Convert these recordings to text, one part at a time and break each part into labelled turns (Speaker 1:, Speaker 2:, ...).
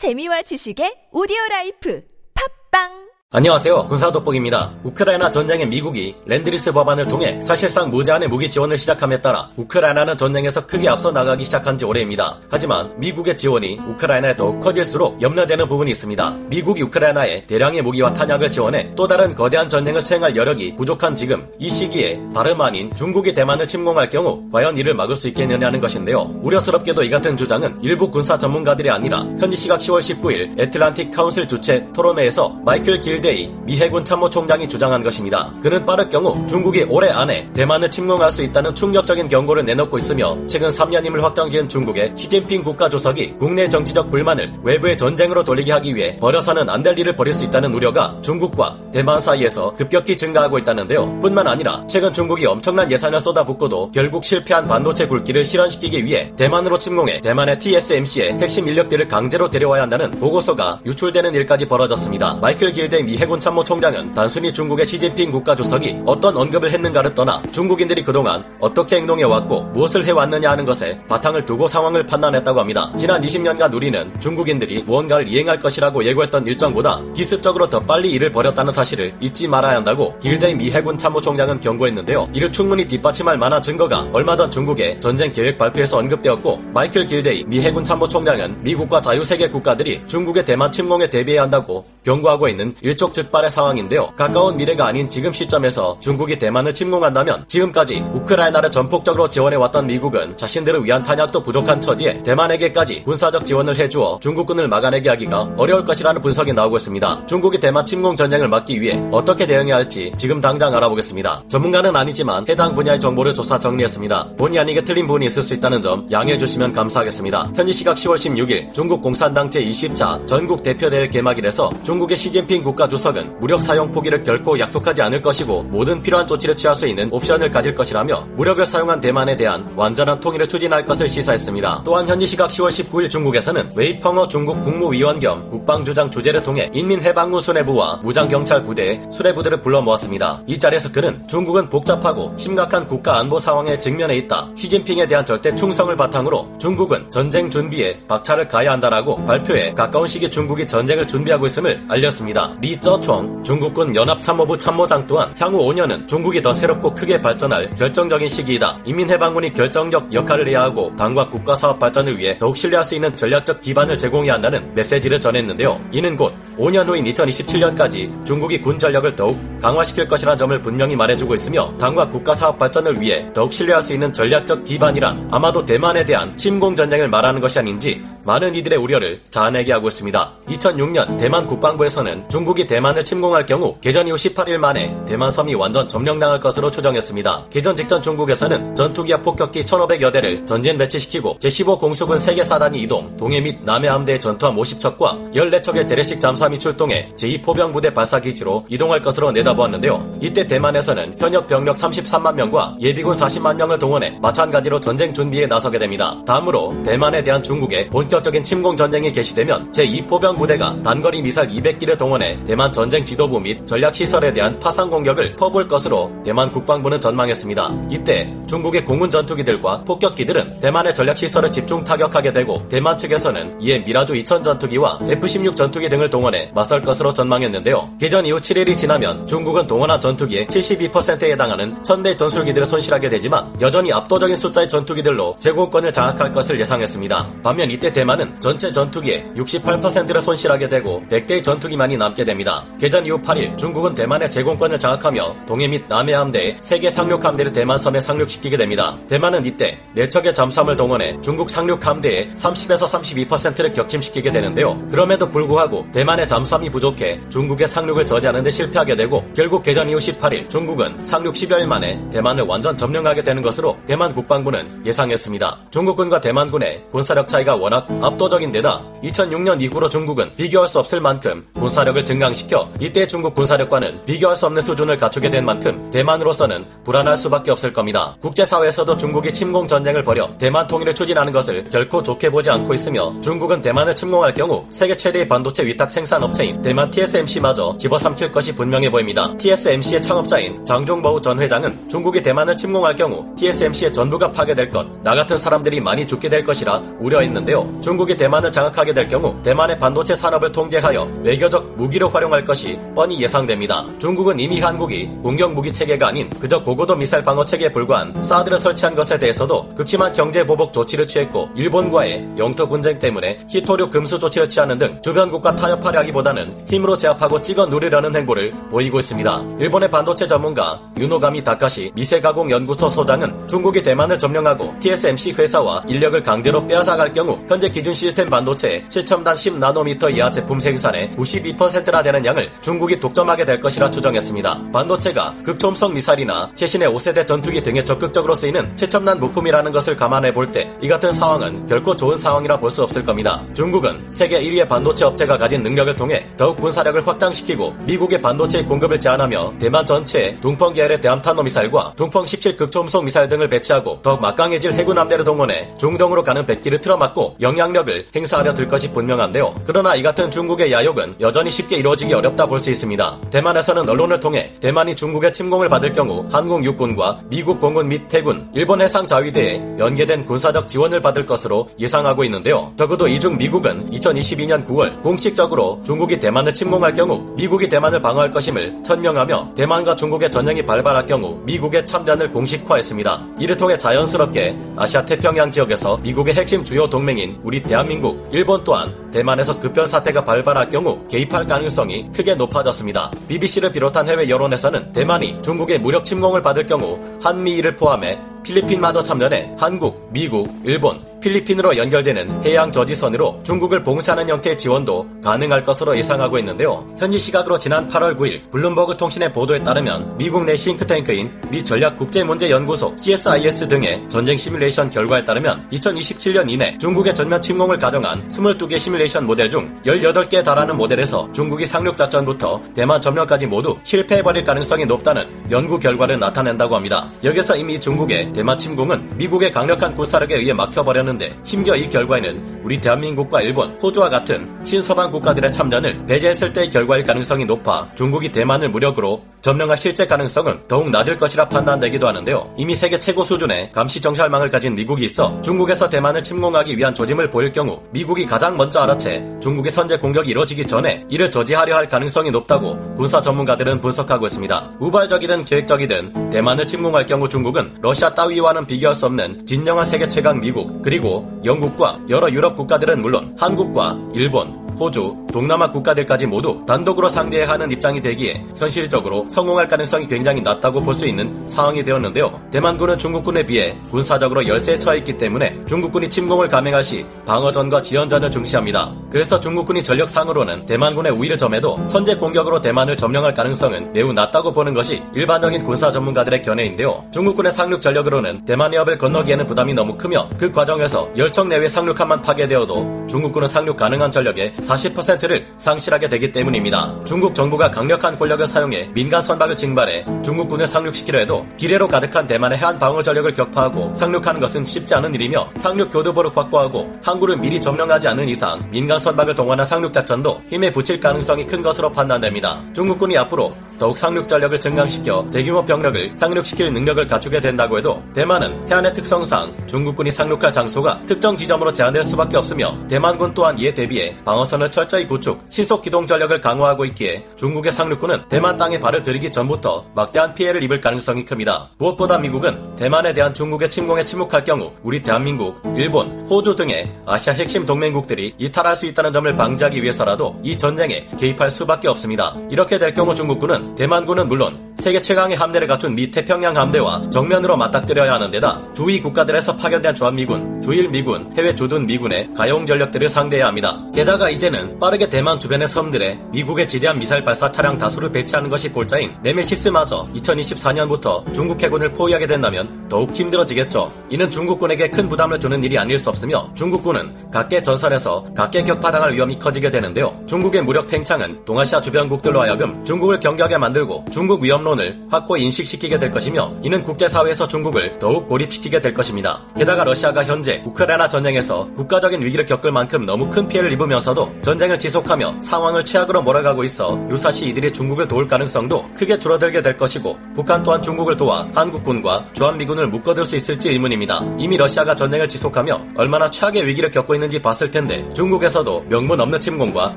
Speaker 1: 재미와 지식의 오디오 life. 팟빵
Speaker 2: 안녕하세요. 군사돋보기입니다. 우크라이나 전쟁에 미국이 Lend-Lease 법안을 통해 사실상 무제한의 무기 지원을 시작함에 따라 우크라이나는 전쟁에서 크게 앞서 나가기 시작한 지 오래입니다. 하지만 미국의 지원이 우크라이나에 더욱 커질수록 염려되는 부분이 있습니다. 미국이 우크라이나에 대량의 무기와 탄약을 지원해 또 다른 거대한 전쟁을 수행할 여력이 부족한 지금 이 시기에 다름 아닌 중국이 대만을 침공할 경우 과연 이를 막을 수 있겠느냐는 것인데요. 우려스럽게도 이 같은 주장은 일부 군사 전문가들이 아니라 현지 시각 10월 19일 Atlantic Council 주최 토론회에서 마이클 길 길데이 미 해군 참모총장이 주장한 것입니다. 그는 빠를 경우 중국이 올해 안에 대만을 침공할 수 있다는 충격적인 경고를 내놓고 있으며 최근 3년임을 확정지은 중국의 시진핑 국가주석이 국내 정치적 불만을 외부의 전쟁으로 돌리게 하기 위해 버려서는 안 될 일을 벌일 수 있다는 우려가 중국과 대만 사이에서 급격히 증가하고 있다는데요. 뿐만 아니라 최근 중국이 엄청난 예산을 쏟아붓고도 결국 실패한 반도체 굴기를 실현시키기 위해 대만으로 침공해 대만의 TSMC의 핵심 인력들을 강제로 데려와야 한다는 보고서가 유출되는 일까지 벌어졌습니다. 마이클 길데 미 해군 참모총장은 단순히 중국의 시진핑 국가주석이 어떤 언급을 했는가를 떠나 중국인들이 그동안 어떻게 행동해왔고 무엇을 해왔느냐 하는 것에 바탕을 두고 상황을 판단했다고 합니다. 지난 20년간 우리는 중국인들이 무언가를 이행할 것이라고 예고했던 일정보다 기습적으로 더 빨리 일을 벌였다는 사실을 잊지 말아야 한다고 길데이 미 해군 참모총장은 경고했는데요. 이를 충분히 뒷받침할 만한 증거가 얼마 전 중국의 전쟁 계획 발표에서 언급되었고 마이클 길데이 미 해군 참모총장은 미국과 자유세계 국가들이 중국의 대만 침공에 대비해야 한다고 경고하고 있는 일 일촉즉발의 상황인데요. 가까운 미래가 아닌 지금 시점에서 중국이 대만을 침공한다면 지금까지 우크라이나를 전폭적으로 지원해왔던 미국은 자신들을 위한 탄약도 부족한 처지에 대만에게까지 군사적 지원을 해주어 중국군을 막아내게 하기가 어려울 것이라는 분석이 나오고 있습니다. 중국이 대만 침공 전쟁을 막기 위해 어떻게 대응해야 할지 지금 당장 알아보겠습니다. 전문가는 아니지만 해당 분야의 정보를 조사 정리했습니다. 본의 아니게 틀린 부분이 있을 수 있다는 점 양해해 주시면 감사하겠습니다. 현지 시각 10월 16일 중국 공산당 제20차 전국 대표대회 개막일에서 중국의 시진핑 국가 주석은 무력 사용 포기를 결코 약속하지 않을 것이고 모든 필요한 조치를 취할 수 있는 옵션을 가질 것이라며 무력을 사용한 대만에 대한 완전한 통일을 추진할 것을 시사했습니다. 또한 현지 시각 10월 19일 중국에서는 웨이펑허 중국 국무위원 겸 국방부장 주재를 통해 인민해방군 수뇌부와 무장경찰 부대 수뇌부들을 불러 모았습니다. 이 자리에서 그는 중국은 복잡하고 심각한 국가 안보 상황에 직면해 있다. 시진핑에 대한 절대 충성을 바탕으로 중국은 전쟁 준비에 박차를 가해야 한다라고 발표해 가까운 시기 중국이 전쟁을 준비하고 있음을 알렸습니다. 리 리쩌총 중국군 연합참모부 참모장 또한 향후 5년은 중국이 더 새롭고 크게 발전할 결정적인 시기이다. 인민해방군이 결정적 역할을 해야 하고 당과 국가 사업 발전을 위해 더욱 신뢰할 수 있는 전략적 기반을 제공해야 한다는 메시지를 전했는데요. 이는 곧 5년 후인 2027년까지 중국이 군 전력을 더욱 강화시킬 것이라는 점을 분명히 말해주고 있으며 당과 국가 사업 발전을 위해 더욱 신뢰할 수 있는 전략적 기반이란 아마도 대만에 대한 침공 전쟁을 말하는 것이 아닌지 많은 이들의 우려를 자아내게 하고 있습니다. 2006년 대만 국방부에서는 중국이 대만을 침공할 경우 개전 이후 18일 만에 대만 섬이 완전 점령당할 것으로 추정했습니다. 개전 직전 중국에서는 전투기와 폭격기 1,500여 대를 전진 배치시키고 제15 공수군 3개 사단이 이동, 동해 및 남해 함대의 전투함 50척과 14척의 재래식 잠수함이 출동해 제2포병 부대 발사기지로 이동할 것으로 내다보았는데요. 이때 대만에서는 현역 병력 33만 명과 예비군 40만 명을 동원해 마찬가지로 전쟁 준비에 나서게 됩니다. 다음으로 대만에 대한 중국의 본 격적인 침공 전쟁이 개시되면 제2포병 부대가 단거리 미사일 200기를 동원해 대만 전쟁 지도부 및 전략 시설에 대한 파상 공격을 퍼부을 것으로 대만 국방부는 전망했습니다. 이때 중국의 공군 전투기들과 폭격기들은 대만의 전략 시설을 집중 타격하게 되고 대만 측에서는 이에 미라주 2000 전투기와 F-16 전투기 등을 동원해 맞설 것으로 전망했는데요. 개전 이후 7일이 지나면 중국은 동원한 전투기의 72%에 해당하는 1000대 전술기들을 손실하게 되지만 여전히 압도적인 숫자의 전투기들로 제공권을 장악할 것을 예상했습니다. 반면 이때 대만은 전체 전투기의 68%를 손실하게 되고 100대의 전투기만이 남게 됩니다. 개전 이후 8일 중국은 대만의 제공권을 장악하며 동해 및 남해 함대에 세계 상륙 함대를 대만 섬에 상륙시키게 됩니다. 대만은 이때 4척의 잠수함을 동원해 중국 상륙 함대의 30에서 32%를 격침시키게 되는데요. 그럼에도 불구하고 대만의 잠수함이 부족해 중국의 상륙을 저지하는 데 실패하게 되고 결국 개전 이후 18일 중국은 상륙 10여일 만에 대만을 완전 점령하게 되는 것으로 대만 국방부는 예상했습니다. 중국군과 대만군의 군사력 차이가 워낙 압도적인 데다 2006년 이후로 중국은 비교할 수 없을 만큼 군사력을 증강시 시켜 이때 중국 군사력과는 비교할 수 없는 수준을 갖추게 된 만큼 대만으로서는 불안할 수밖에 없을 겁니다. 국제사회에서도 중국이 침공 전쟁을 벌여 대만 통일을 추진하는 것을 결코 좋게 보지 않고 있으며 중국은 대만을 침공할 경우 세계 최대의 반도체 위탁 생산 업체인 대만 TSMC마저 집어삼킬 것이 분명해 보입니다. TSMC의 창업자인 장종버우 전 회장은 중국이 대만을 침공할 경우 TSMC의 전부가 파괴될 것, 나 같은 사람들이 많이 죽게 될 것이라 우려했는데요. 중국이 대만을 장악하게 될 경우 대만의 반도체 산업을 통제하여 외교적 무기로 활용할 것이 뻔히 예상됩니다. 중국은 이미 한국이 공격 무기 체계가 아닌 그저 고고도 미사일 방어 체계에 불과한 사드를 설치한 것에 대해서도 극심한 경제 보복 조치를 취했고 일본과의 영토 분쟁 때문에 희토류 금수 조치를 취하는 등 주변 국가 타협하려 하기보다는 힘으로 제압하고 찍어 누르려는 행보를 보이고 있습니다. 일본의 반도체 전문가 유노가미 다카시 미세가공 연구소 소장은 중국이 대만을 점령하고 TSMC 회사와 인력을 강제로 빼앗아갈 경우 현재 기준 시스템 반도체 7첨단 10나노미터 이하 제품 생산의 92%나 되는 양을 중국이 독점하게 될 것이라 추정했습니다. 반도체가 극초음속 미사일이나 최신의 5세대 전투기 등에 적극적으로 쓰이는 최첨단 부품이라는 것을 감안해 볼 때 이 같은 상황은 결코 좋은 상황이라 볼 수 없을 겁니다. 중국은 세계 1위의 반도체 업체가 가진 능력을 통해 더욱 군사력을 확장시키고 미국의 반도체 공급을 제한하며 대만 전체에 동펑 계열의 대함 탄도 미사일과 동펑 17 극초음속 미사일 등을 배치하고 더욱 막강해질 해군 함대를 동원해 중동으로 가는 백기를 틀어막고 영향 력을 행사하려 들 것이 분명한데요. 그러나 이 같은 중국의 야욕은 여전히 쉽게 이루어지기 어렵다 볼 수 있습니다. 대만에서는 언론을 통해 대만이 중국의 침공을 받을 경우 한국 육군과 미국 공군 및 해군, 일본 해상 자위대에 연계된 군사적 지원을 받을 것으로 예상하고 있는데요. 적어도 이중 미국은 2022년 9월 공식적으로 중국이 대만을 침공할 경우 미국이 대만을 방어할 것임을 천명하며 대만과 중국의 전쟁이 발발할 경우 미국의 참전을 공식화했습니다. 이를 통해 자연스럽게 아시아 태평양 지역에서 미국의 핵심 주요 동맹인 우리 대한민국, 일본 또한 대만에서 급변 사태가 발발할 경우 개입할 가능성이 크게 높아졌습니다. BBC를 비롯한 해외 여론에서는 대만이 중국의 무력 침공을 받을 경우 한미일을 포함해 필리핀마저 참전해 한국, 미국, 일본, 필리핀으로 연결되는 해양 저지선으로 중국을 봉쇄하는 형태의 지원도 가능할 것으로 예상하고 있는데요. 현지 시각으로 지난 8월 9일 블룸버그 통신의 보도에 따르면 미국 내 싱크탱크인 미 전략국제문제연구소 CSIS 등의 전쟁 시뮬레이션 결과에 따르면 2027년 이내 중국의 전면 침공을 가정한 22개 시뮬레이션 모델 중 18개에 달하는 모델에서 중국이 상륙 작전부터 대만 점령까지 모두 실패해버릴 가능성이 높다는 연구 결과를 나타낸다고 합니다. 여기서 이미 중국의 대만 침공은 미국의 강력한 군사력에 의해 막혀버렸는데 심지어 이 결과에는 우리 대한민국과 일본, 호주와 같은 친서방 국가들의 참전을 배제했을 때의 결과일 가능성이 높아 중국이 대만을 무력으로 점령할 실제 가능성은 더욱 낮을 것이라 판단되기도 하는데요. 이미 세계 최고 수준의 감시 정찰망을 가진 미국이 있어 중국에서 대만을 침공하기 위한 조짐을 보일 경우 미국이 가장 먼저 알아채 중국의 선제 공격이 이뤄지기 전에 이를 저지하려 할 가능성이 높다고 군사 전문가들은 분석하고 있습니다. 우발적이든 계획적이든 대만을 침공할 경우 중국은 러시아 따위와는 비교할 수 없는 진정한 세계 최강 미국 그리고 영국과 여러 유럽 국가들은 물론 한국과 일본, 호주, 동남아 국가들까지 모두 단독으로 상대해야 하는 입장이 되기에 현실적으로 성공할 가능성이 굉장히 낮다고 볼 수 있는 상황이 되었는데요. 대만군은 중국군에 비해 군사적으로 열세에 처해 있기 때문에 중국군이 침공을 감행할 시 방어전과 지연전을 중시합니다. 그래서 중국군이 전력상으로는 대만군의 우위를 점해도 선제 공격으로 대만을 점령할 가능성은 매우 낮다고 보는 것이 일반적인 군사 전문가들의 견해인데요. 중국군의 상륙 전력으로는 대만 해협을 건너기에는 부담이 너무 크며 그 과정에서 열척 내외 상륙함만 파괴되어도 중국군은 상륙 가능한 전력의 40%를 상실하게 되기 때문입니다. 중국 정부가 강력한 권력을 사용해 민간 선박을 징발해 중국군을 상륙시키려 해도 기뢰로 가득한 대만의 해안 방어 전력을 격파하고 상륙하는 것은 쉽지 않은 일이며 상륙 교두보를 확보하고 항구를 미리 점령하지 않은 이상 민간 선박을 동원한 상륙 작전도 힘에 붙일 가능성이 큰 것으로 판단됩니다. 중국군이 앞으로 더욱 상륙 전력을 증강시켜 대규모 병력을 상륙시킬 능력을 갖추게 된다고 해도 대만은 해안의 특성상 중국군이 상륙할 장소가 특정 지점으로 제한될 수밖에 없으며 대만군 또한 이에 대비해 방어선을 철저히 구축, 시속 기동 전력을 강화하고 있기에 중국의 상륙군은 대만 땅에 발을 들이기 전부터 막대한 피해를 입을 가능성이 큽니다. 무엇보다 미국은 대만에 대한 중국의 침공에 침묵할 경우 우리 대한민국, 일본, 호주 등의 아시아 핵심 동맹국들이 이탈할 수 있다는 점을 방지하기 위해서라도 이 전쟁에 개입할 수밖에 없습니다. 이렇게 될 경우 중국군은 대만군은 물론 세계 최강의 함대를 갖춘 미 태평양 함대와 정면으로 맞닥뜨려야 하는 데다 주위 국가들에서 파견된 주한미군, 주일 미군, 해외 주둔 미군의 가용 전력들을 상대해야 합니다. 게다가 이제는 빠르게 대만 주변의 섬들에 미국의 지대한 미사일 발사 차량 다수를 배치하는 것이 골자인 네메시스마저 2024년부터 중국 해군을 포위하게 된다면 더욱 힘들어지겠죠. 이는 중국군에게 큰 부담을 주는 일이 아닐 수 없으며 중국군은 각계 전선에서 각계 격파당할 위험이 커지게 되는데요. 중국의 무력 팽창은 동아시아 주변국들로 하여금 중국을 경계하게 만들고 중국 위험로 선언을 확고히 인식시키게 될 것이며 이는 국제사회에서 중국을 더욱 고립시키게 될 것입니다. 게다가 러시아가 현재 우크라이나 전쟁에서 국가적인 위기를 겪을 만큼 너무 큰 피해를 입으면서도 전쟁을 지속하며 상황을 최악으로 몰아가고 있어 유사시 이들이 중국을 도울 가능성도 크게 줄어들게 될 것이고 북한 또한 중국을 도와 한국군과 주한미군을 묶어둘 수 있을지 의문입니다. 이미 러시아가 전쟁을 지속하며 얼마나 최악의 위기를 겪고 있는지 봤을 텐데 중국에서도 명분 없는 침공과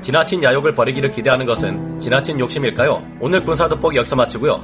Speaker 2: 지나친 야욕을 벌이기를 기대하는 것은 지나친 욕심일까요? 오늘 군사 돋보기 여기서 마치고요.